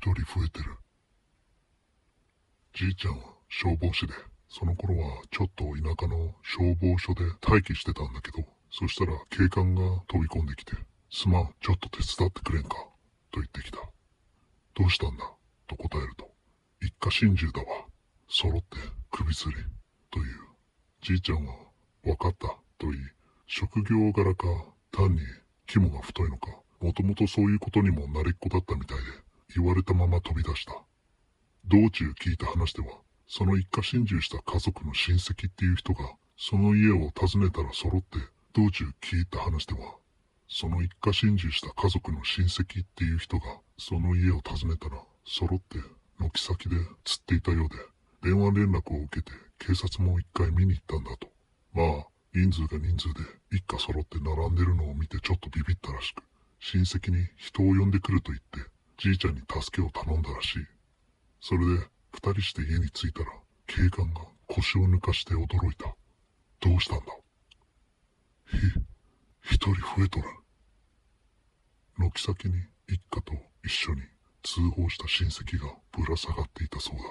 人増えてる。じいちゃんは消防士で、その頃はちょっと田舎の消防署で待機してたんだけど、そしたら警官が飛び込んできて、すまん、ちょっと手伝ってくれんか、と言ってきた。どうしたんだ？と答えると、一家心中だわ。揃って首吊り、という。じいちゃんは、わかった、と言い、職業柄か、単に肝が太いのか、もともとそういうことにも慣れっこだったみたいで、言われたまま飛び出した。道中聞いた話では、その一家心中した家族の親戚っていう人が、その家を訪ねたら揃って、道中聞いた話では、その一家心中した家族の親戚っていう人が、その家を訪ねたら、揃って軒先で釣っていたようで、電話連絡を受けて警察も一回見に行ったんだと。まあ、人数が人数で一家揃って並んでるのを見てちょっとビビったらしく、親戚に人を呼んでくると言って、じいちゃんに助けを頼んだらしい。それで、2人して家に着いたら、警官が腰を抜かして驚いた。どうしたんだ?ひ、一人増えとる。軒先に一家と一緒に通報した親戚がぶら下がっていたそうだ。